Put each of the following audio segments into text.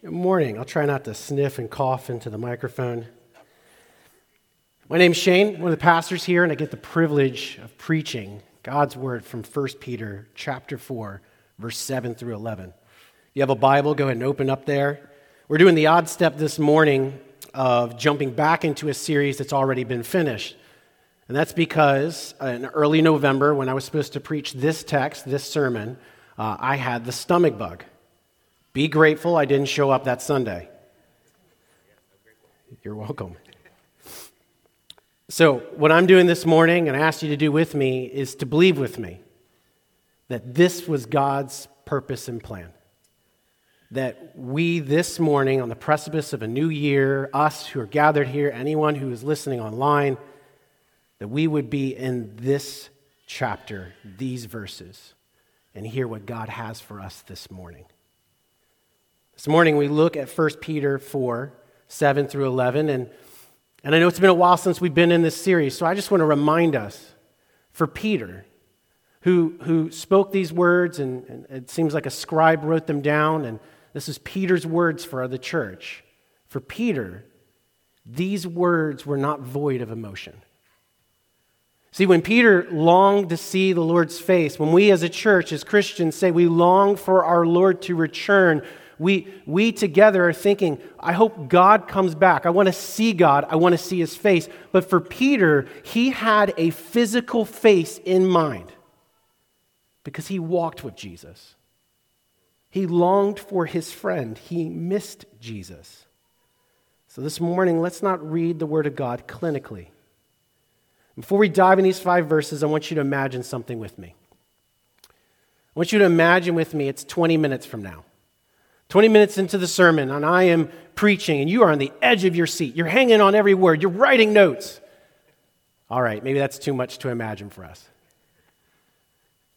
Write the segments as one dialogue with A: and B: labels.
A: Good morning. I'll try not to sniff and cough into the microphone. My name's Shane, one of the pastors here, and I get the privilege of preaching God's word from 1 Peter chapter 4, verse 7 through 11. If you have a Bible, go ahead and open up there. We're doing the odd step this morning of jumping back into a series that's already been finished. And that's because in early November, when I was supposed to preach this text, this sermon, uh, I had the stomach bug. Be grateful I didn't show up that Sunday. You're welcome. So, what I'm doing this morning, and I ask you to do with me, is to believe with me that this was God's purpose and plan. That we this morning, on the precipice of a new year, us who are gathered here, anyone who is listening online, that we would be in this chapter, these verses, and hear what God has for us this morning. This morning we look at 1 Peter 4 7 through 11, and and I know it's been a while since we've been in this series, so I just want to remind us for Peter, who, who spoke these words, and, and it seems like a scribe wrote them down, and this is Peter's words for the church. For Peter, these words were not void of emotion. See, when Peter longed to see the Lord's face, when we as a church, as Christians, say we long for our Lord to return, we, we together are thinking, I hope God comes back. I want to see God. I want to see his face. But for Peter, he had a physical face in mind because he walked with Jesus. He longed for his friend, he missed Jesus. So this morning, let's not read the Word of God clinically. Before we dive in these five verses, I want you to imagine something with me. I want you to imagine with me it's 20 minutes from now. 20 minutes into the sermon, and I am preaching, and you are on the edge of your seat. You're hanging on every word, you're writing notes. All right, maybe that's too much to imagine for us.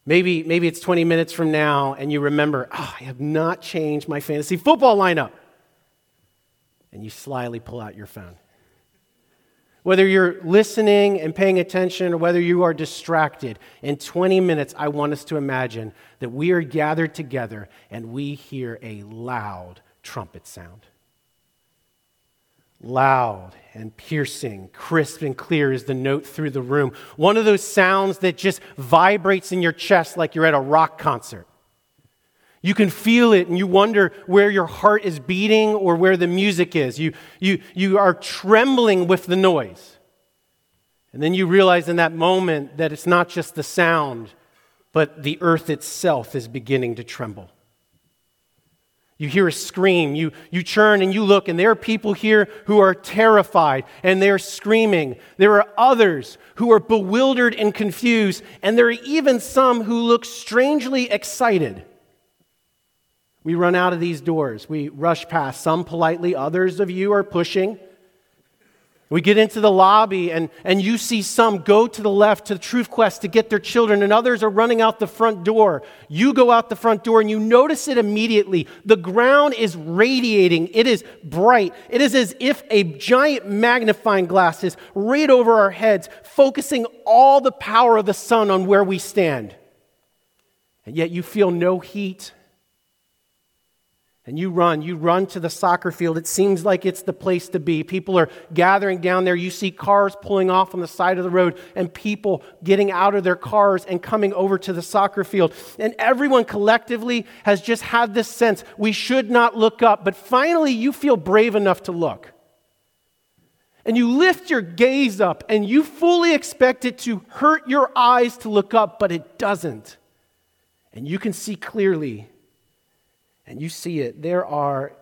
A: Maybe, maybe it's 20 minutes from now, and you remember, oh, I have not changed my fantasy football lineup. And you slyly pull out your phone. Whether you're listening and paying attention or whether you are distracted, in 20 minutes, I want us to imagine that we are gathered together and we hear a loud trumpet sound. Loud and piercing, crisp and clear is the note through the room. One of those sounds that just vibrates in your chest like you're at a rock concert. You can feel it and you wonder where your heart is beating or where the music is. You, you, you are trembling with the noise. And then you realize in that moment that it's not just the sound, but the earth itself is beginning to tremble. You hear a scream, you, you turn and you look, and there are people here who are terrified and they're screaming. There are others who are bewildered and confused, and there are even some who look strangely excited. We run out of these doors. We rush past, some politely, others of you are pushing. We get into the lobby, and, and you see some go to the left to the Truth Quest to get their children, and others are running out the front door. You go out the front door, and you notice it immediately. The ground is radiating, it is bright. It is as if a giant magnifying glass is right over our heads, focusing all the power of the sun on where we stand. And yet you feel no heat and you run, you run to the soccer field. It seems like it's the place to be. People are gathering down there. You see cars pulling off on the side of the road and people getting out of their cars and coming over to the soccer field. And everyone collectively has just had this sense we should not look up. But finally, you feel brave enough to look. And you lift your gaze up and you fully expect it to hurt your eyes to look up, but it doesn't. And you can see clearly and you see it, there are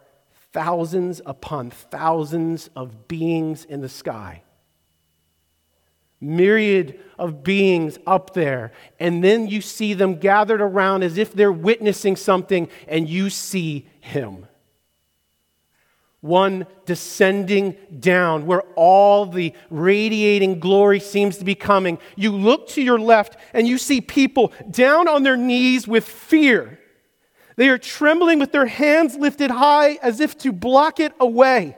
A: thousands upon thousands of beings in the sky. Myriad of beings up there. And then you see them gathered around as if they're witnessing something, and you see Him. One descending down where all the radiating glory seems to be coming. You look to your left and you see people down on their knees with fear they are trembling with their hands lifted high as if to block it away.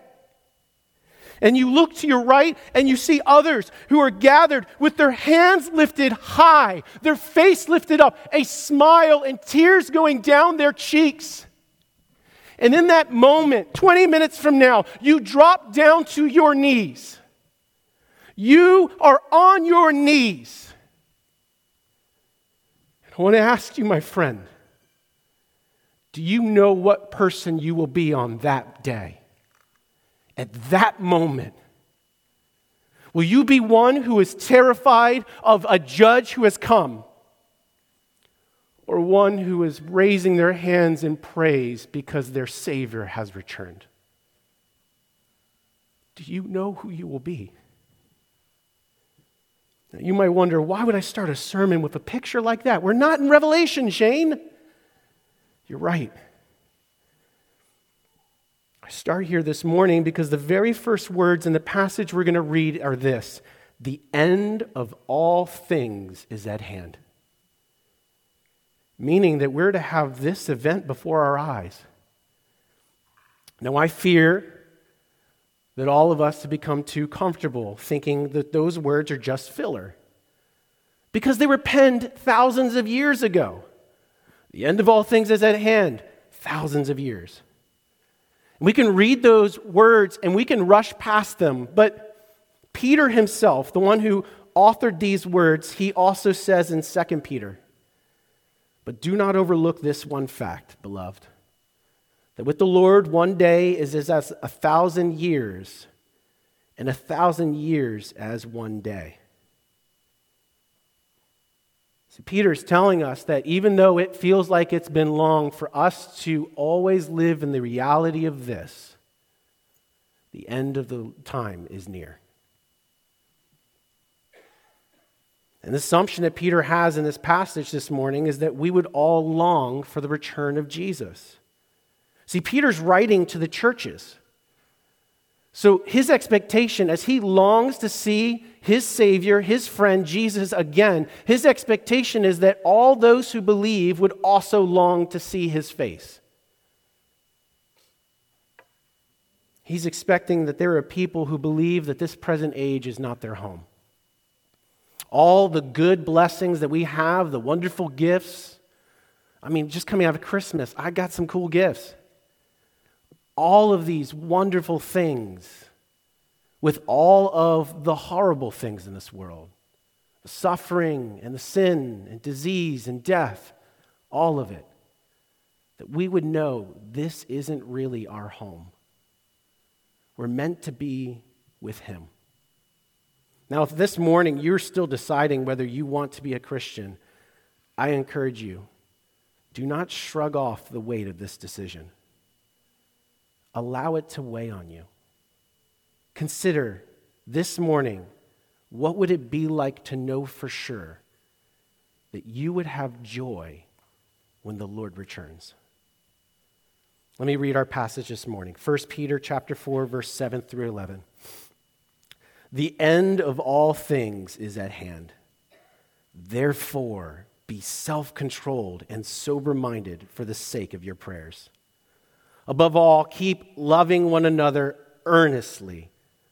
A: And you look to your right and you see others who are gathered with their hands lifted high, their face lifted up, a smile and tears going down their cheeks. And in that moment, 20 minutes from now, you drop down to your knees. You are on your knees. And I want to ask you, my friend, do you know what person you will be on that day? At that moment, will you be one who is terrified of a judge who has come? or one who is raising their hands in praise because their Savior has returned? Do you know who you will be? Now, you might wonder, why would I start a sermon with a picture like that? We're not in Revelation, Shane. You're right. I start here this morning because the very first words in the passage we're going to read are this The end of all things is at hand meaning that we're to have this event before our eyes. Now, I fear that all of us have become too comfortable thinking that those words are just filler because they were penned thousands of years ago. The end of all things is at hand, thousands of years. We can read those words and we can rush past them, but Peter himself, the one who authored these words, he also says in 2 Peter but do not overlook this one fact, beloved that with the Lord, one day is as a thousand years, and a thousand years as one day. See, Peter is telling us that even though it feels like it's been long for us to always live in the reality of this, the end of the time is near. And the assumption that Peter has in this passage this morning is that we would all long for the return of Jesus. See, Peter's writing to the churches. So his expectation, as he longs to see his Savior, his friend Jesus again, his expectation is that all those who believe would also long to see his face. He's expecting that there are people who believe that this present age is not their home all the good blessings that we have, the wonderful gifts. I mean, just coming out of Christmas, I got some cool gifts. All of these wonderful things with all of the horrible things in this world the suffering and the sin and disease and death, all of it. That we would know this isn't really our home. We're meant to be with Him. Now, if this morning you're still deciding whether you want to be a Christian, I encourage you do not shrug off the weight of this decision. Allow it to weigh on you. Consider this morning what would it be like to know for sure that you would have joy when the Lord returns? Let me read our passage this morning. 1 Peter chapter 4 verse 7 through 11. The end of all things is at hand. Therefore, be self controlled and sober minded for the sake of your prayers. Above all, keep loving one another earnestly,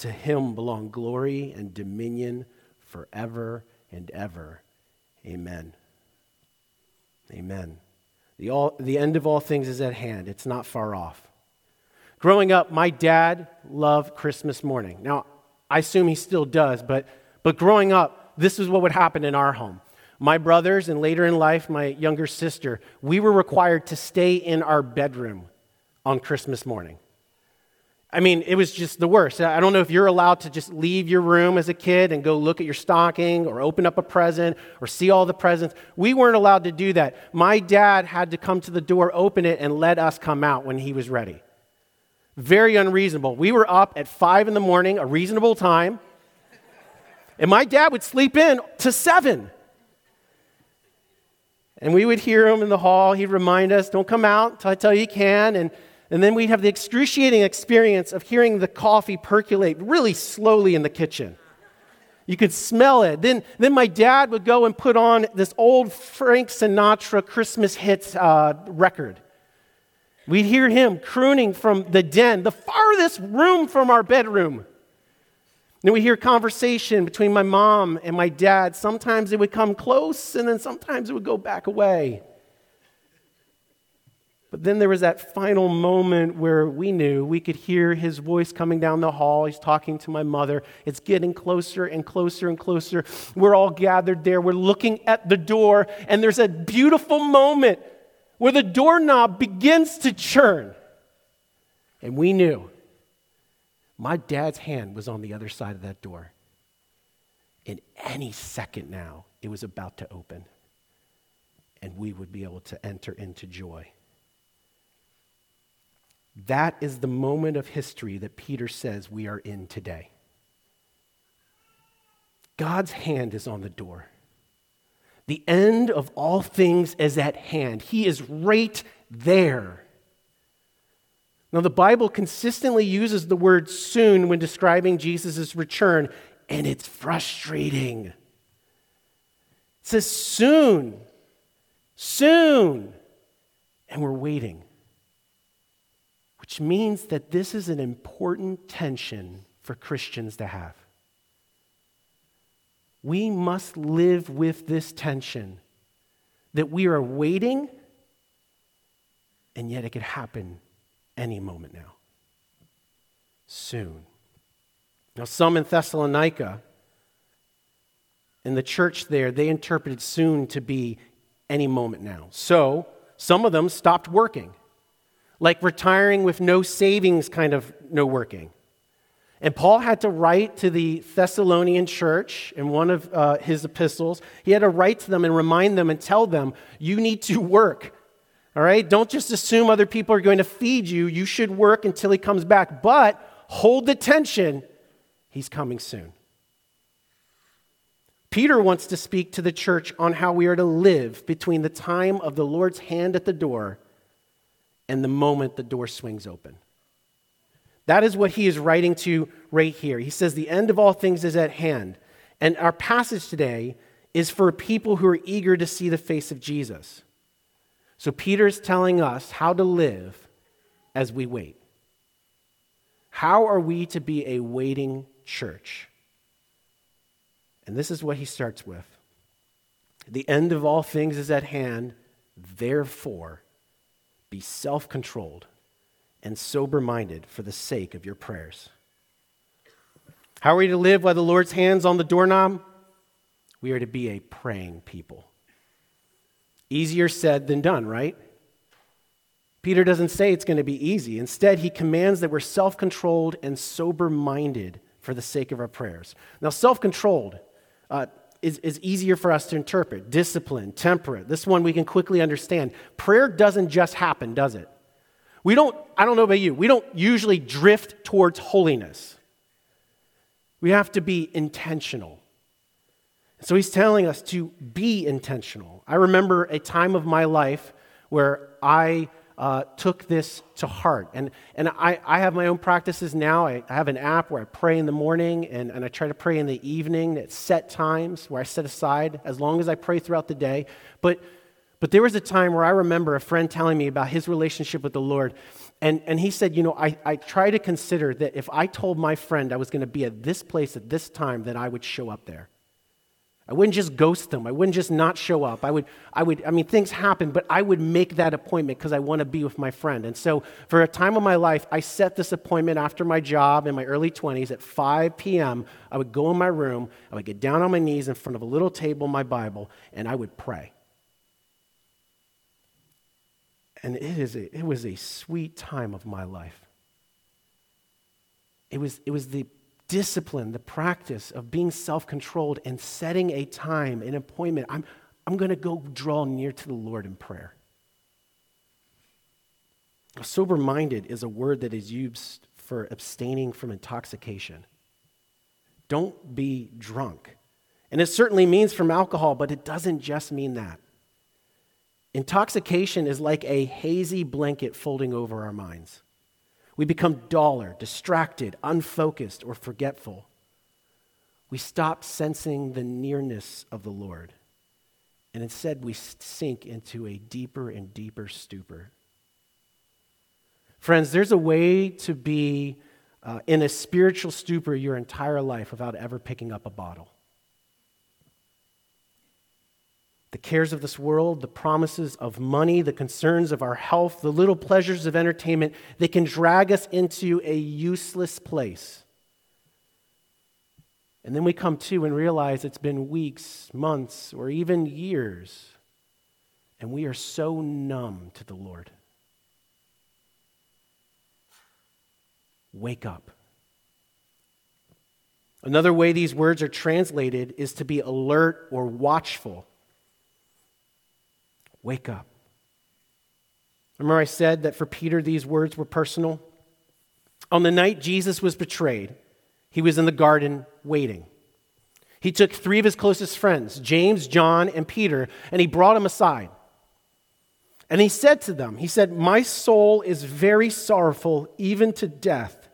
A: To him belong glory and dominion forever and ever. Amen. Amen. The, all, the end of all things is at hand, it's not far off. Growing up, my dad loved Christmas morning. Now, I assume he still does, but, but growing up, this is what would happen in our home. My brothers, and later in life, my younger sister, we were required to stay in our bedroom on Christmas morning. I mean, it was just the worst. I don't know if you're allowed to just leave your room as a kid and go look at your stocking or open up a present or see all the presents. We weren't allowed to do that. My dad had to come to the door, open it, and let us come out when he was ready. Very unreasonable. We were up at five in the morning, a reasonable time, and my dad would sleep in to seven. And we would hear him in the hall. He'd remind us, don't come out until I tell you you can. And And then we'd have the excruciating experience of hearing the coffee percolate really slowly in the kitchen. You could smell it. Then, then my dad would go and put on this old Frank Sinatra Christmas hits uh, record. We'd hear him crooning from the den, the farthest room from our bedroom. Then we hear conversation between my mom and my dad. Sometimes it would come close, and then sometimes it would go back away. But then there was that final moment where we knew we could hear his voice coming down the hall. He's talking to my mother. It's getting closer and closer and closer. We're all gathered there. We're looking at the door, and there's a beautiful moment where the doorknob begins to churn. And we knew my dad's hand was on the other side of that door. In any second now, it was about to open, and we would be able to enter into joy. That is the moment of history that Peter says we are in today. God's hand is on the door. The end of all things is at hand. He is right there. Now, the Bible consistently uses the word soon when describing Jesus' return, and it's frustrating. It says soon, soon, and we're waiting which means that this is an important tension for Christians to have. We must live with this tension that we are waiting, and yet it could happen any moment now. Soon. Now, some in Thessalonica, in the church there, they interpreted soon to be any moment now. So, some of them stopped working like retiring with no savings kind of no working. And Paul had to write to the Thessalonian church in one of uh, his epistles. He had to write to them and remind them and tell them, you need to work. All right? Don't just assume other people are going to feed you. You should work until he comes back. But hold the tension, he's coming soon. Peter wants to speak to the church on how we are to live between the time of the Lord's hand at the door and the moment the door swings open. That is what he is writing to right here. He says, The end of all things is at hand. And our passage today is for people who are eager to see the face of Jesus. So Peter is telling us how to live as we wait. How are we to be a waiting church? And this is what he starts with The end of all things is at hand, therefore, be self controlled and sober minded for the sake of your prayers. How are we to live while the Lord's hands on the doorknob? We are to be a praying people. Easier said than done, right? Peter doesn't say it's going to be easy. Instead, he commands that we're self controlled and sober minded for the sake of our prayers. Now, self controlled, uh, is, is easier for us to interpret. Discipline, temperate. This one we can quickly understand. Prayer doesn't just happen, does it? We don't, I don't know about you, we don't usually drift towards holiness. We have to be intentional. So he's telling us to be intentional. I remember a time of my life where I uh, took this to heart. And, and I, I have my own practices now. I, I have an app where I pray in the morning and, and I try to pray in the evening at set times where I set aside as long as I pray throughout the day. But, but there was a time where I remember a friend telling me about his relationship with the Lord. And, and he said, You know, I, I try to consider that if I told my friend I was going to be at this place at this time, that I would show up there. I wouldn't just ghost them. I wouldn't just not show up. I would, I would, I mean, things happen, but I would make that appointment because I want to be with my friend. And so for a time of my life, I set this appointment after my job in my early 20s at 5 p.m. I would go in my room, I would get down on my knees in front of a little table, my Bible, and I would pray. And it, is a, it was a sweet time of my life. It was, it was the discipline, the practice of being self controlled and setting a time, an appointment. I'm, I'm going to go draw near to the Lord in prayer. Sober minded is a word that is used for abstaining from intoxication. Don't be drunk. And it certainly means from alcohol, but it doesn't just mean that. Intoxication is like a hazy blanket folding over our minds. We become duller, distracted, unfocused, or forgetful. We stop sensing the nearness of the Lord. And instead, we sink into a deeper and deeper stupor. Friends, there's a way to be uh, in a spiritual stupor your entire life without ever picking up a bottle. The cares of this world, the promises of money, the concerns of our health, the little pleasures of entertainment, they can drag us into a useless place. And then we come to and realize it's been weeks, months, or even years, and we are so numb to the Lord. Wake up. Another way these words are translated is to be alert or watchful. Wake up. Remember, I said that for Peter, these words were personal? On the night Jesus was betrayed, he was in the garden waiting. He took three of his closest friends, James, John, and Peter, and he brought them aside. And he said to them, He said, My soul is very sorrowful, even to death.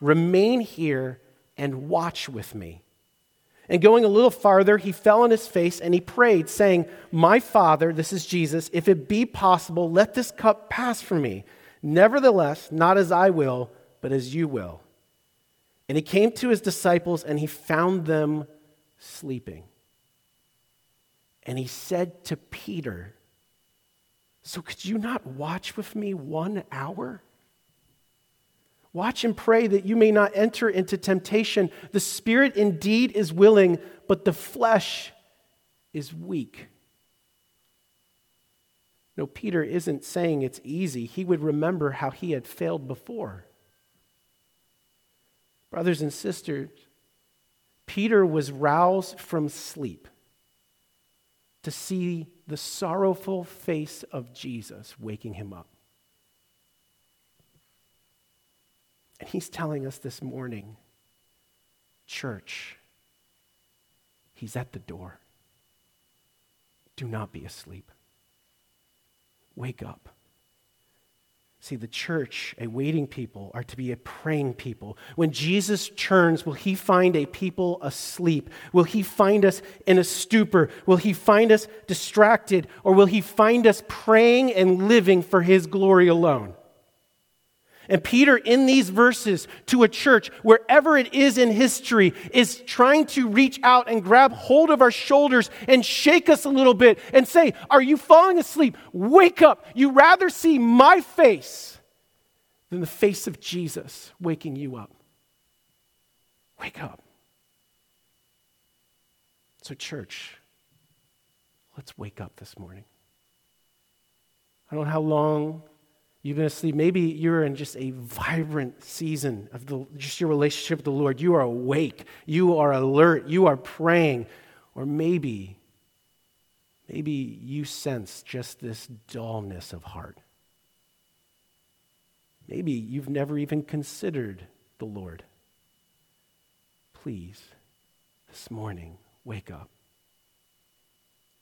A: Remain here and watch with me. And going a little farther, he fell on his face and he prayed, saying, My Father, this is Jesus, if it be possible, let this cup pass from me. Nevertheless, not as I will, but as you will. And he came to his disciples and he found them sleeping. And he said to Peter, So could you not watch with me one hour? Watch and pray that you may not enter into temptation. The spirit indeed is willing, but the flesh is weak. No, Peter isn't saying it's easy. He would remember how he had failed before. Brothers and sisters, Peter was roused from sleep to see the sorrowful face of Jesus waking him up. And he's telling us this morning, church, he's at the door. Do not be asleep. Wake up. See, the church, a waiting people, are to be a praying people. When Jesus turns, will he find a people asleep? Will he find us in a stupor? Will he find us distracted? Or will he find us praying and living for his glory alone? And Peter, in these verses to a church, wherever it is in history, is trying to reach out and grab hold of our shoulders and shake us a little bit and say, Are you falling asleep? Wake up. You rather see my face than the face of Jesus waking you up. Wake up. So, church, let's wake up this morning. I don't know how long You've been asleep. Maybe you're in just a vibrant season of the, just your relationship with the Lord. You are awake. You are alert. You are praying. Or maybe, maybe you sense just this dullness of heart. Maybe you've never even considered the Lord. Please, this morning, wake up.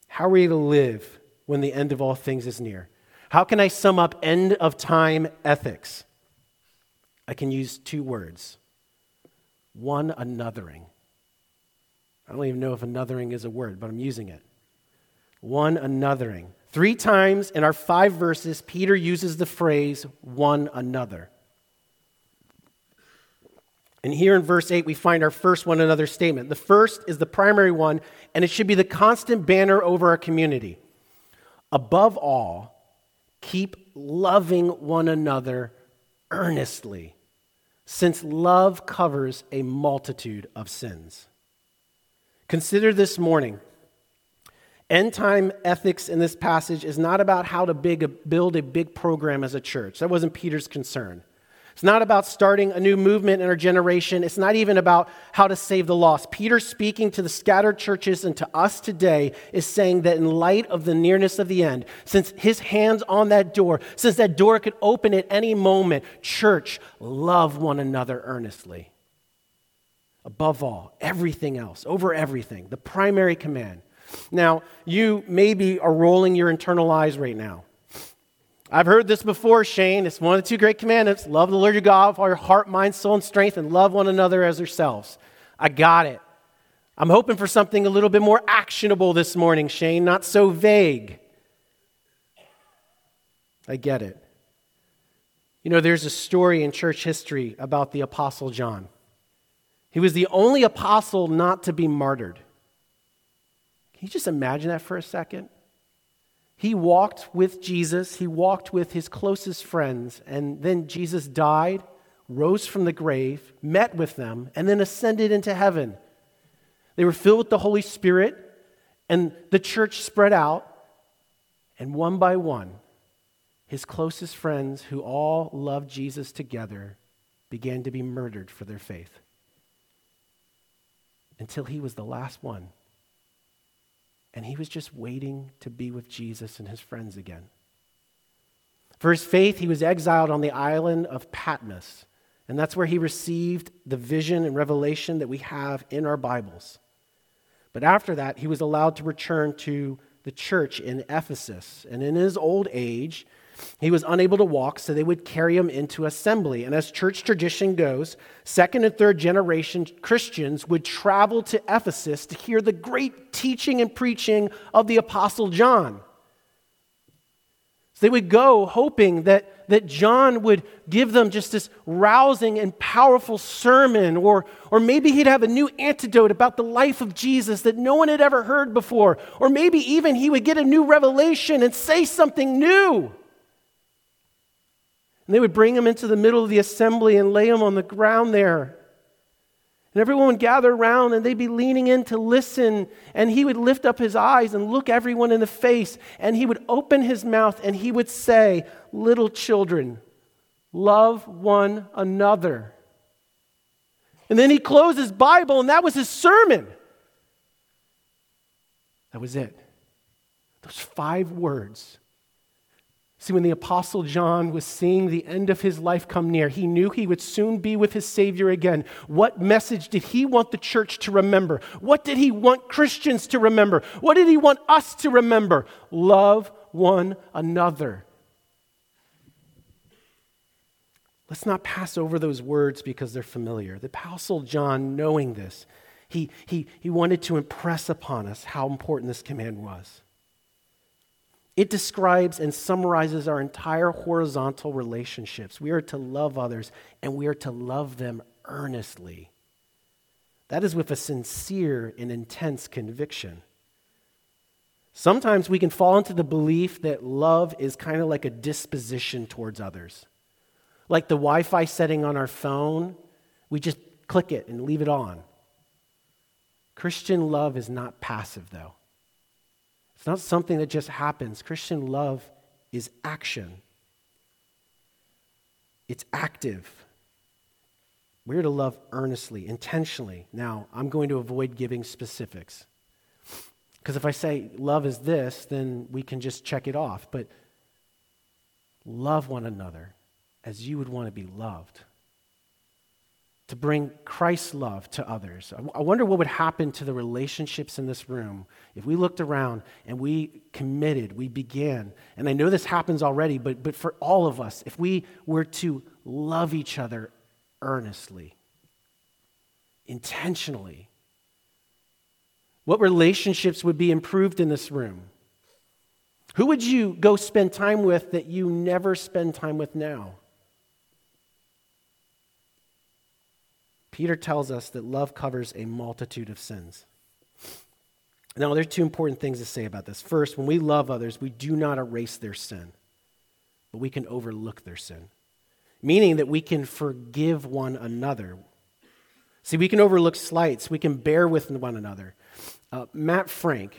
A: How are we to live when the end of all things is near? How can I sum up end of time ethics? I can use two words one anothering. I don't even know if anothering is a word, but I'm using it. One anothering. Three times in our five verses, Peter uses the phrase one another. And here in verse 8, we find our first one another statement. The first is the primary one, and it should be the constant banner over our community. Above all, Keep loving one another earnestly, since love covers a multitude of sins. Consider this morning. End time ethics in this passage is not about how to big, build a big program as a church. That wasn't Peter's concern. It's not about starting a new movement in our generation. It's not even about how to save the lost. Peter, speaking to the scattered churches and to us today, is saying that in light of the nearness of the end, since his hand's on that door, since that door could open at any moment, church, love one another earnestly. Above all, everything else, over everything, the primary command Now, you maybe are rolling your internal eyes right now. I've heard this before, Shane. It's one of the two great commandments love the Lord your God with all your heart, mind, soul, and strength, and love one another as yourselves. I got it. I'm hoping for something a little bit more actionable this morning, Shane, not so vague. I get it. You know, there's a story in church history about the Apostle John. He was the only apostle not to be martyred. Can you just imagine that for a second? He walked with Jesus, he walked with his closest friends, and then Jesus died, rose from the grave, met with them, and then ascended into heaven. They were filled with the Holy Spirit, and the church spread out, and one by one, his closest friends, who all loved Jesus together, began to be murdered for their faith. Until he was the last one and he was just waiting to be with Jesus and his friends again. For his faith, he was exiled on the island of Patmos, and that's where he received the vision and revelation that we have in our Bibles. But after that, he was allowed to return to the church in Ephesus, and in his old age, he was unable to walk, so they would carry him into assembly. And as church tradition goes, second and third generation Christians would travel to Ephesus to hear the great teaching and preaching of the Apostle John. So they would go hoping that, that John would give them just this rousing and powerful sermon, or, or maybe he'd have a new antidote about the life of Jesus that no one had ever heard before, or maybe even he would get a new revelation and say something new. And they would bring him into the middle of the assembly and lay him on the ground there. And everyone would gather around and they'd be leaning in to listen. And he would lift up his eyes and look everyone in the face. And he would open his mouth and he would say, Little children, love one another. And then he closed his Bible and that was his sermon. That was it. Those five words See, when the Apostle John was seeing the end of his life come near, he knew he would soon be with his Savior again. What message did he want the church to remember? What did he want Christians to remember? What did he want us to remember? Love one another. Let's not pass over those words because they're familiar. The Apostle John, knowing this, he, he, he wanted to impress upon us how important this command was. It describes and summarizes our entire horizontal relationships. We are to love others and we are to love them earnestly. That is with a sincere and intense conviction. Sometimes we can fall into the belief that love is kind of like a disposition towards others. Like the Wi Fi setting on our phone, we just click it and leave it on. Christian love is not passive, though. It's not something that just happens. Christian love is action, it's active. We're to love earnestly, intentionally. Now, I'm going to avoid giving specifics. Because if I say love is this, then we can just check it off. But love one another as you would want to be loved to bring Christ's love to others. I wonder what would happen to the relationships in this room if we looked around and we committed, we began. And I know this happens already, but, but for all of us, if we were to love each other earnestly, intentionally, what relationships would be improved in this room? Who would you go spend time with that you never spend time with now? Peter tells us that love covers a multitude of sins. Now, there are two important things to say about this. First, when we love others, we do not erase their sin, but we can overlook their sin, meaning that we can forgive one another. See, we can overlook slights, we can bear with one another. Uh, Matt Frank,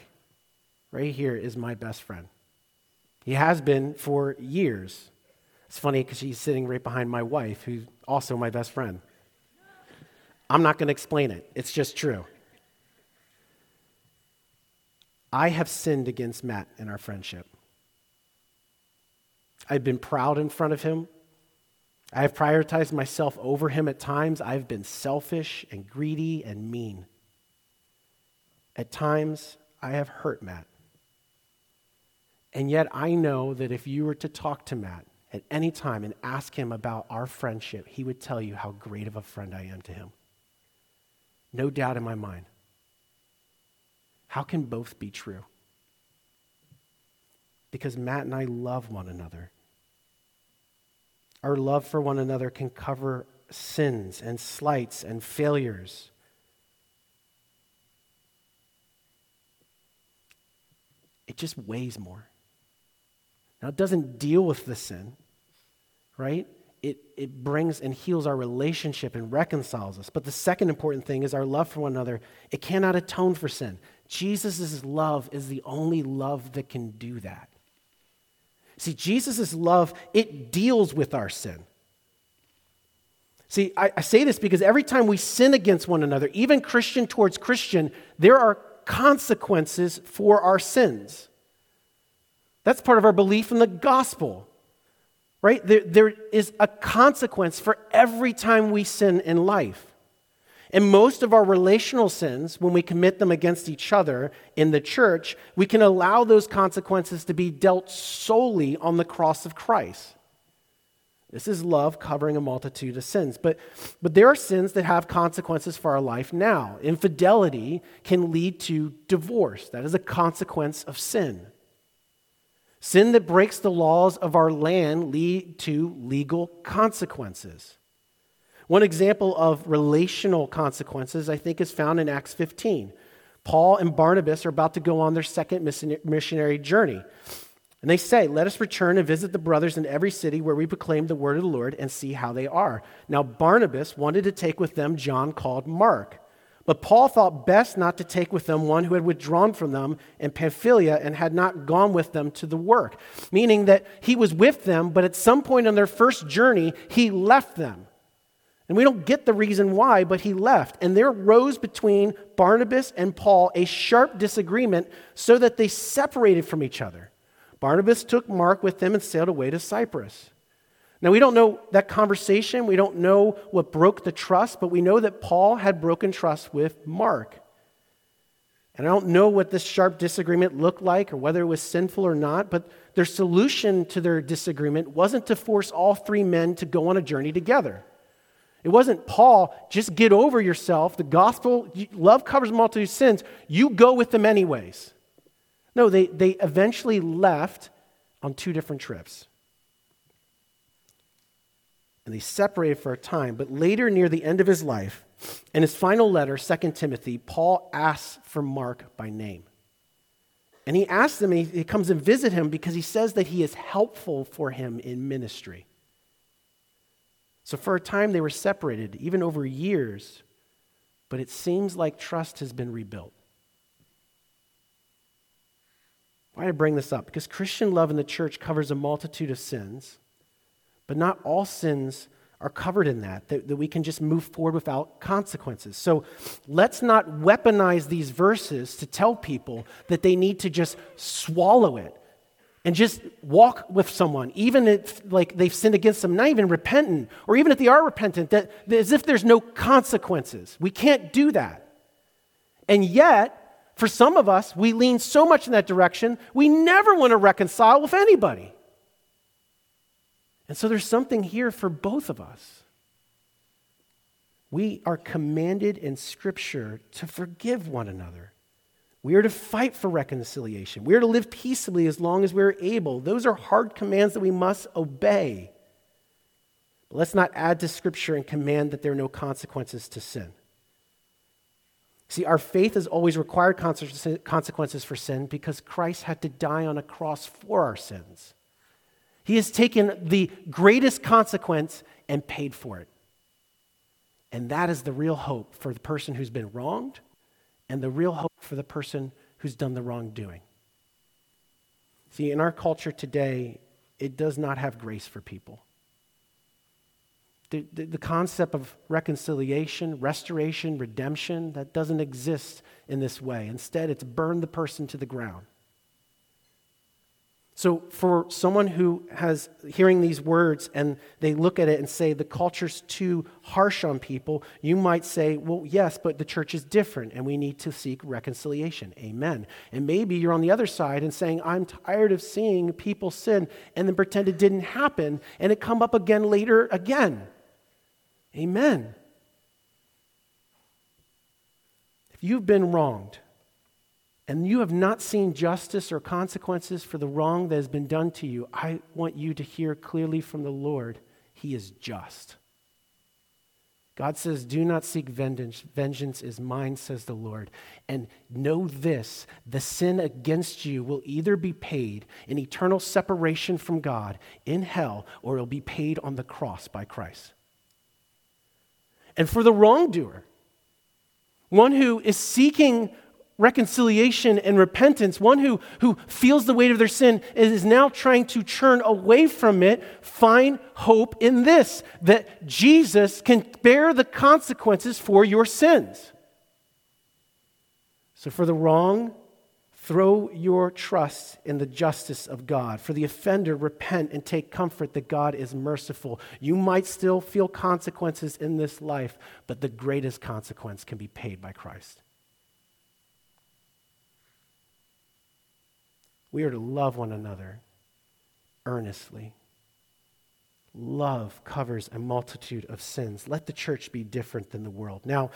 A: right here, is my best friend. He has been for years. It's funny because he's sitting right behind my wife, who's also my best friend. I'm not going to explain it, it's just true. I have sinned against Matt in our friendship. I've been proud in front of him. I have prioritized myself over him at times. I've been selfish and greedy and mean. At times, I have hurt Matt. And yet I know that if you were to talk to Matt at any time and ask him about our friendship, he would tell you how great of a friend I am to him. No doubt in my mind. How can both be true? Because Matt and I love one another. Our love for one another can cover sins and slights and failures. It just weighs more. Now, it doesn't deal with the sin, right? It, it brings and heals our relationship and reconciles us. But the second important thing is our love for one another. It cannot atone for sin. Jesus' love is the only love that can do that. See, Jesus' love, it deals with our sin. See, I, I, say this because every time we sin against one another, even Christian towards Christian, there are consequences for our sins. That's part of our belief in the gospel, right? There, there is a consequence for every time we sin in life. And most of our relational sins, when we commit them against each other in the church, we can allow those consequences to be dealt solely on the cross of Christ. This is love covering a multitude of sins. But, but there are sins that have consequences for our life now. Infidelity can lead to divorce, that is a consequence of sin. Sin that breaks the laws of our land lead to legal consequences. One example of relational consequences, I think, is found in Acts 15. Paul and Barnabas are about to go on their second missionary journey. And they say, Let us return and visit the brothers in every city where we proclaim the word of the Lord and see how they are. Now, Barnabas wanted to take with them John called Mark. But Paul thought best not to take with them one who had withdrawn from them in Pamphylia and had not gone with them to the work, meaning that he was with them, but at some point on their first journey, he left them. And we don't get the reason why, but he left. And there rose between Barnabas and Paul a sharp disagreement so that they separated from each other. Barnabas took Mark with them and sailed away to Cyprus. Now, we don't know that conversation. We don't know what broke the trust, but we know that Paul had broken trust with Mark. And I don't know what this sharp disagreement looked like or whether it was sinful or not, but their solution to their disagreement wasn't to force all three men to go on a journey together. It wasn't, Paul, just get over yourself. The gospel, love covers multitude of sins. You go with them anyways. No, they, they eventually left on two different trips. And they separated for a time. But later, near the end of his life, in his final letter, 2 Timothy, Paul asks for Mark by name. And he asks him, he, he comes and visit him because he says that he is helpful for him in ministry. So for a time they were separated, even over years, but it seems like trust has been rebuilt. Why do I bring this up? Because Christian love in the church covers a multitude of sins, but not all sins are covered in that, that, that we can just move forward without consequences. So let's not weaponize these verses to tell people that they need to just swallow it and just walk with someone, even if like they've sinned against them, not even repentant, or even if they are repentant, that, as if there's no consequences. We can't do that. And yet, for some of us, we lean so much in that direction, we never want to reconcile with anybody. And so there's something here for both of us. We are commanded in Scripture to forgive one another. We are to fight for reconciliation. We are to live peaceably as long as we are able. Those are hard commands that we must obey. But let's not add to Scripture and command that there are no consequences to sin. See, our faith has always required consequences for sin because Christ had to die on a cross for our sins. He has taken the greatest consequence and paid for it. And that is the real hope for the person who's been wronged and the real hope for the person who's done the wrongdoing. See, in our culture today, it does not have grace for people. The, the, the, concept of reconciliation, restoration, redemption, that doesn't exist in this way. Instead, it's burn the person to the ground. So, for someone who has hearing these words and they look at it and say the culture's too harsh on people, you might say, well, yes, but the church is different and we need to seek reconciliation. Amen. And maybe you're on the other side and saying, I'm tired of seeing people sin and then pretend it didn't happen and it come up again later again. Amen. If you've been wronged, and you have not seen justice or consequences for the wrong that has been done to you, I want you to hear clearly from the Lord He is just. God says, Do not seek vengeance. Vengeance is mine, says the Lord. And know this the sin against you will either be paid in eternal separation from God in hell, or it will be paid on the cross by Christ. And for the wrongdoer, one who is seeking reconciliation and repentance, one who, who feels the weight of their sin and is now trying to turn away from it, find hope in this that Jesus can bear the consequences for your sins. So, for the wrong, throw your trust in the justice of God. For the offender, repent and take comfort that God is merciful. You might still feel consequences in this life, but the greatest consequence can be paid by Christ. We are to love one another earnestly. Love covers a multitude of sins. Let the church be different than the world. Now,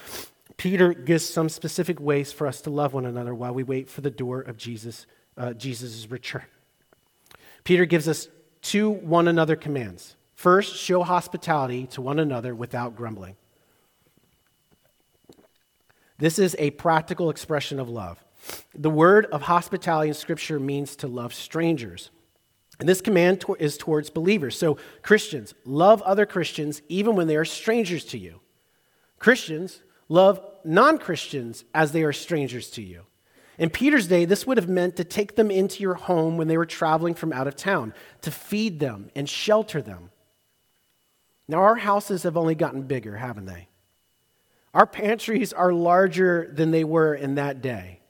A: Peter gives some specific ways for us to love one another while we wait for the door of Jesus, uh, Jesus' return. Peter gives us two one another commands. First, show hospitality to one another without grumbling. This is a practical expression of love. The word of hospitality in Scripture means to love strangers. And this command is towards believers. So, Christians, love other Christians even when they are strangers to you. Christians, love non Christians as they are strangers to you. In Peter's day, this would have meant to take them into your home when they were traveling from out of town, to feed them and shelter them. Now, our houses have only gotten bigger, haven't they? Our pantries are larger than they were in that day.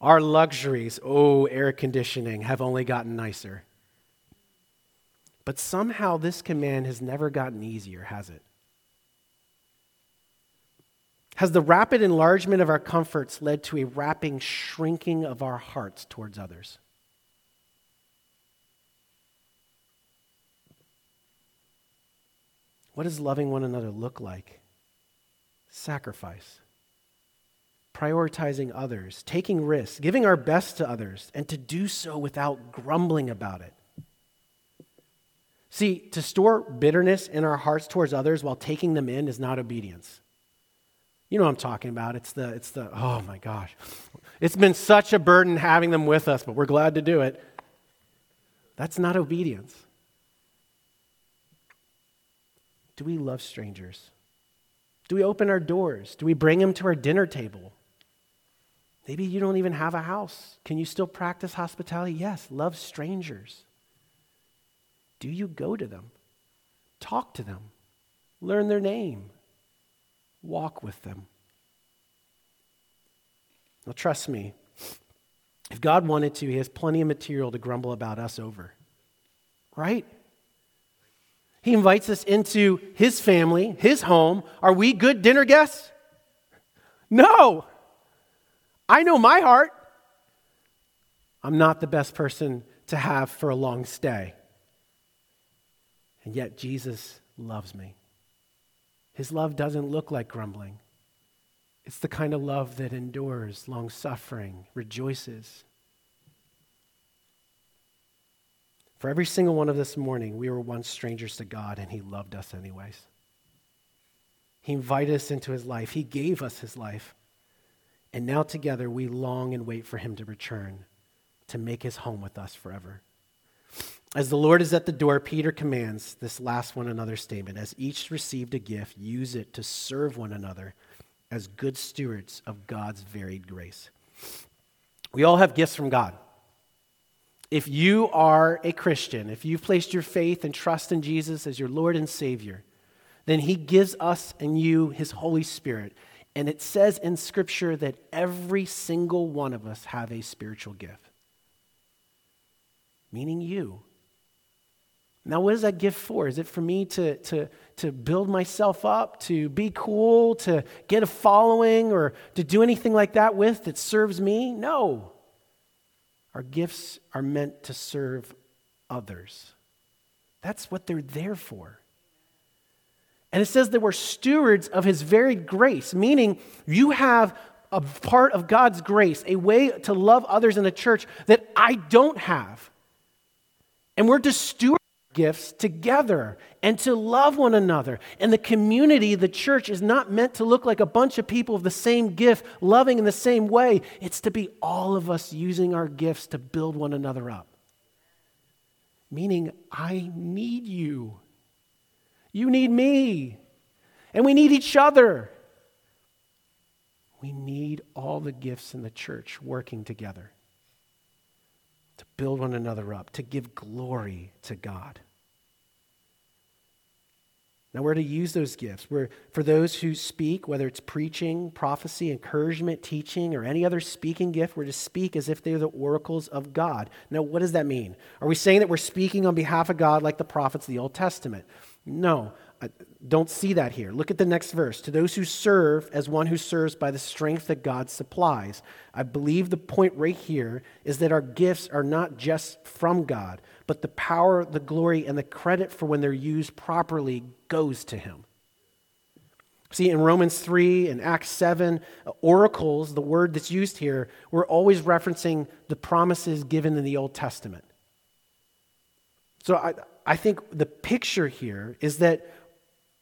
A: Our luxuries, oh, air conditioning, have only gotten nicer. But somehow this command has never gotten easier, has it? Has the rapid enlargement of our comforts led to a rapid shrinking of our hearts towards others? What does loving one another look like? Sacrifice prioritizing others, taking risks, giving our best to others, and to do so without grumbling about it. See, to store bitterness in our hearts towards others while taking them in is not obedience. You know what I'm talking about. It's the, it's the, oh my gosh. It's been such a burden having them with us, but we're glad to do it. That's not obedience. Do we love strangers? Do we open our doors? Do we bring them to our dinner table? Maybe you don't even have a house. Can you still practice hospitality? Yes. Love strangers. Do you go to them? Talk to them. Learn their name. Walk with them. Now, trust me, if God wanted to, He has plenty of material to grumble about us over. Right? He invites us into His family, His home. Are we good dinner guests? No. I know my heart. I'm not the best person to have for a long stay. And yet, Jesus loves me. His love doesn't look like grumbling. It's the kind of love that endures, long suffering, rejoices. For every single one of this morning, we were once strangers to God, and He loved us anyways. He invited us into His life, He gave us His life. And now together we long and wait for him to return to make his home with us forever. As the Lord is at the door, Peter commands this last one another statement. As each received a gift, use it to serve one another as good stewards of God's varied grace. We all have gifts from God. If you are a Christian, if you've placed your faith and trust in Jesus as your Lord and Savior, then He gives us and you His Holy Spirit and it says in Scripture that every single one of us have a spiritual gift. meaning you. Now, what is that gift for? Is it for me to, to, to build myself up, to be cool, to get a following, or to do anything like that with that serves me? No. Our gifts are meant to serve others. That's what they're there for. And it says that we're stewards of his varied grace, meaning you have a part of God's grace, a way to love others in the church that I don't have. And we're to steward gifts together and to love one another. And the community, the church, is not meant to look like a bunch of people of the same gift, loving in the same way. It's to be all of us using our gifts to build one another up. Meaning, I need you. You need me. And we need each other. We need all the gifts in the church working together to build one another up, to give glory to God. Now, we're to use those gifts. We're, for those who speak, whether it's preaching, prophecy, encouragement, teaching, or any other speaking gift, we're to speak as if they're the oracles of God. Now, what does that mean? Are we saying that we're speaking on behalf of God like the prophets of the Old Testament? No, I don't see that here. Look at the next verse. To those who serve as one who serves by the strength that God supplies. I believe the point right here is that our gifts are not just from God, but the power, the glory, and the credit for when they're used properly goes to Him. See, in Romans 3 and Acts 7, uh, oracles, the word that's used here, we're always referencing the promises given in the Old Testament. So I, I think the picture here is that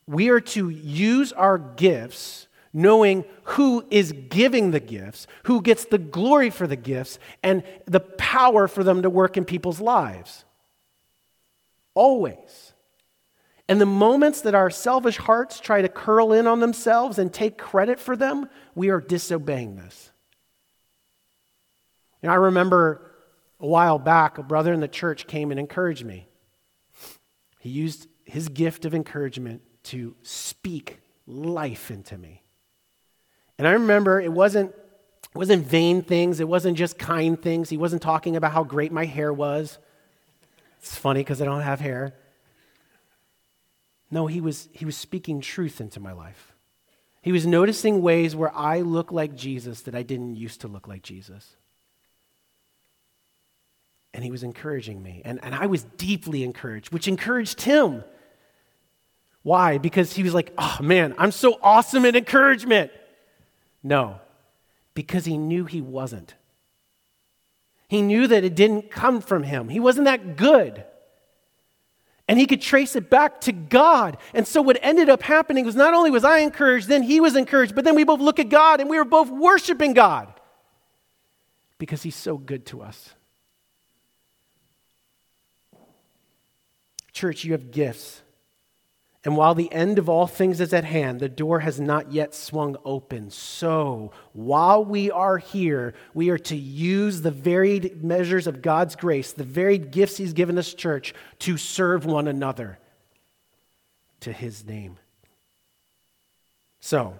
A: we are to use our gifts knowing who is giving the gifts, who gets the glory for the gifts, and the power for them to work in people's lives. Always. And the moments that our selfish hearts try to curl in on themselves and take credit for them, we are disobeying this. And I remember a while back, a brother in the church came and encouraged me. He used his gift of encouragement to speak life into me. And I remember it wasn't, it wasn't vain things, it wasn't just kind things. He wasn't talking about how great my hair was. It's funny because I don't have hair. No, he was, he was speaking truth into my life. He was noticing ways where I look like Jesus that I didn't used to look like Jesus and he was encouraging me. And, and I was deeply encouraged, which encouraged him. Why? Because he was like, oh man, I'm so awesome at encouragement. No, because he knew he wasn't. He knew that it didn't come from him, he wasn't that good. And he could trace it back to God. And so what ended up happening was not only was I encouraged, then he was encouraged, but then we both look at God and we were both worshiping God because he's so good to us. Church, you have gifts. And while the end of all things is at hand, the door has not yet swung open. So, while we are here, we are to use the varied measures of God's grace, the varied gifts He's given us, church, to serve one another to His name. So,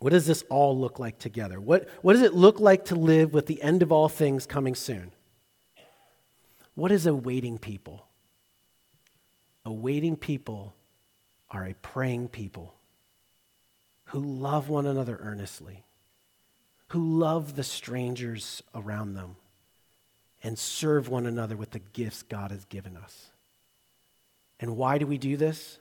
A: what does this all look like together? What, what does it look like to live with the end of all things coming soon? What is awaiting people? A waiting people are a praying people who love one another earnestly, who love the strangers around them, and serve one another with the gifts God has given us. And why do we do this?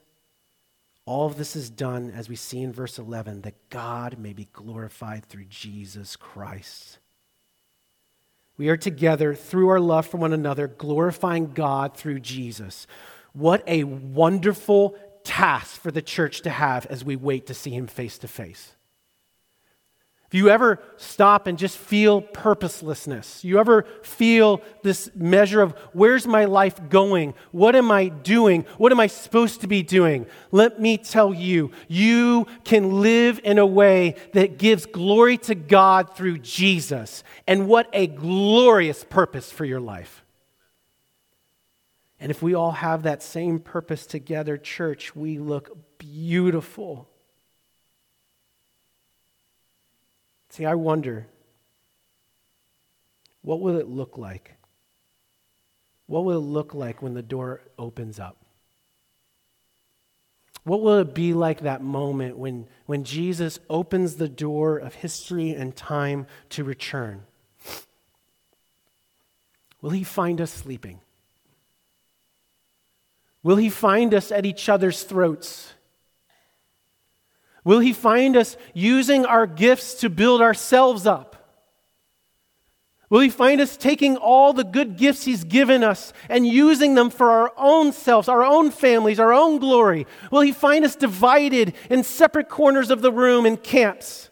A: All of this is done, as we see in verse 11, that God may be glorified through Jesus Christ. We are together through our love for one another, glorifying God through Jesus. What a wonderful task for the church to have as we wait to see him face to face. If you ever stop and just feel purposelessness, you ever feel this measure of where's my life going? What am I doing? What am I supposed to be doing? Let me tell you, you can live in a way that gives glory to God through Jesus. And what a glorious purpose for your life. And if we all have that same purpose together, church, we look beautiful. See, I wonder what will it look like what will it look like when the door opens up? What will it be like that moment when, when Jesus opens the door of history and time to return? Will he find us sleeping? Will he find us at each other's throats? Will he find us using our gifts to build ourselves up? Will He find us taking all the good gifts He's given us and using them for our own selves, our own families, our own glory? Will He find us divided in separate corners of the room in camps?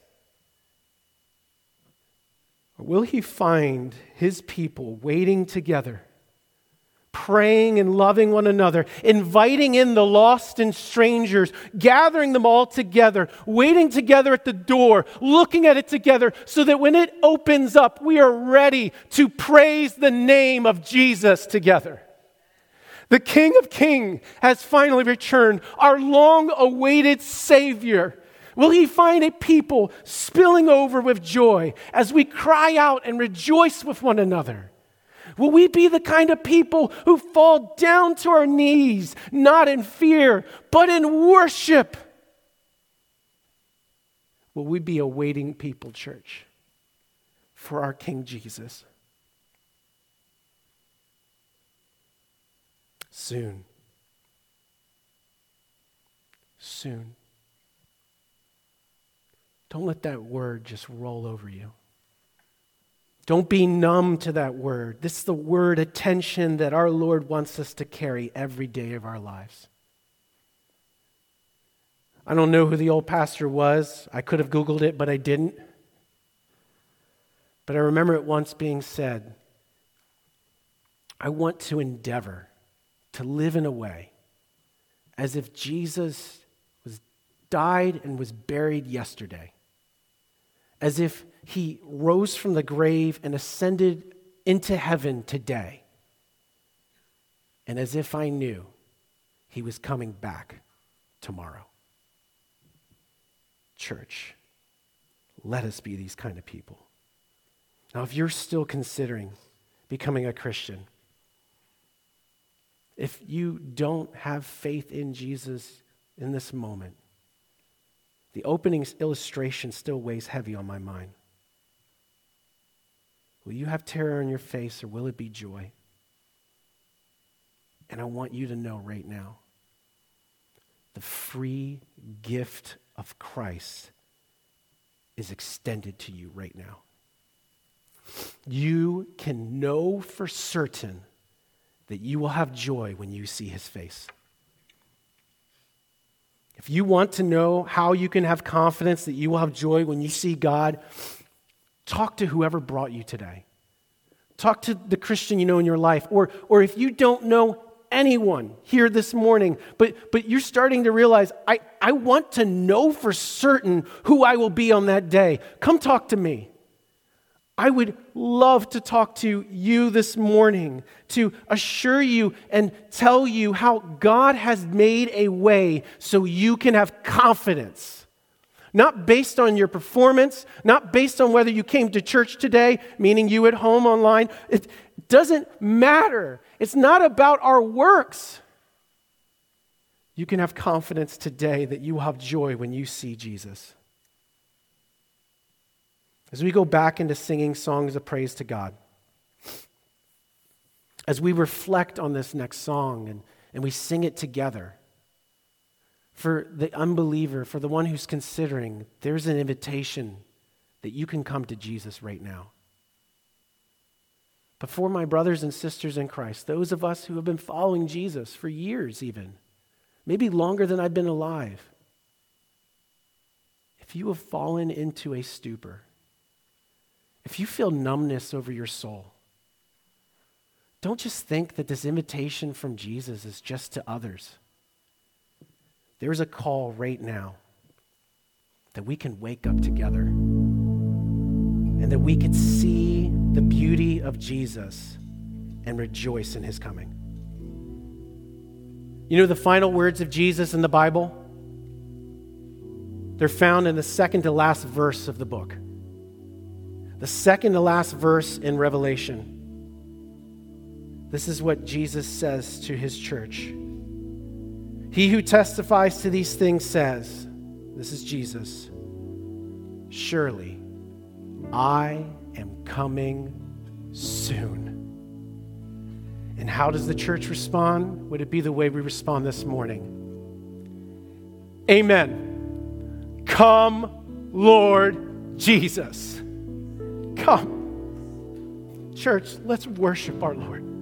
A: Or will He find His people waiting together? Praying and loving one another, inviting in the lost and strangers, gathering them all together, waiting together at the door, looking at it together, so that when it opens up, we are ready to praise the name of Jesus together. The King of Kings has finally returned, our long awaited Savior. Will he find a people spilling over with joy as we cry out and rejoice with one another? Will we be the kind of people who fall down to our knees, not in fear, but in worship? Will we be a waiting people, church, for our King Jesus? Soon. Soon. Don't let that word just roll over you. Don't be numb to that word. This is the word attention that our Lord wants us to carry every day of our lives. I don't know who the old pastor was. I could have Googled it, but I didn't. But I remember it once being said I want to endeavor to live in a way as if Jesus was died and was buried yesterday, as if he rose from the grave and ascended into heaven today. And as if I knew he was coming back tomorrow. Church, let us be these kind of people. Now, if you're still considering becoming a Christian, if you don't have faith in Jesus in this moment, the opening illustration still weighs heavy on my mind. Will you have terror on your face or will it be joy? And I want you to know right now the free gift of Christ is extended to you right now. You can know for certain that you will have joy when you see his face. If you want to know how you can have confidence that you will have joy when you see God, Talk to whoever brought you today. Talk to the Christian you know in your life. Or, or if you don't know anyone here this morning, but, but you're starting to realize, I, I want to know for certain who I will be on that day, come talk to me. I would love to talk to you this morning to assure you and tell you how God has made a way so you can have confidence not based on your performance, not based on whether you came to church today, meaning you at home online. It doesn't matter. It's not about our works. You can have confidence today that you will have joy when you see Jesus. As we go back into singing songs of praise to God, as we reflect on this next song and, and we sing it together, for the unbeliever, for the one who's considering, there's an invitation that you can come to Jesus right now. But for my brothers and sisters in Christ, those of us who have been following Jesus for years, even, maybe longer than I've been alive, if you have fallen into a stupor, if you feel numbness over your soul, don't just think that this invitation from Jesus is just to others. There's a call right now that we can wake up together and that we could see the beauty of Jesus and rejoice in his coming. You know the final words of Jesus in the Bible? They're found in the second to last verse of the book. The second to last verse in Revelation. This is what Jesus says to his church. He who testifies to these things says, This is Jesus, surely I am coming soon. And how does the church respond? Would it be the way we respond this morning? Amen. Come, Lord Jesus. Come. Church, let's worship our Lord.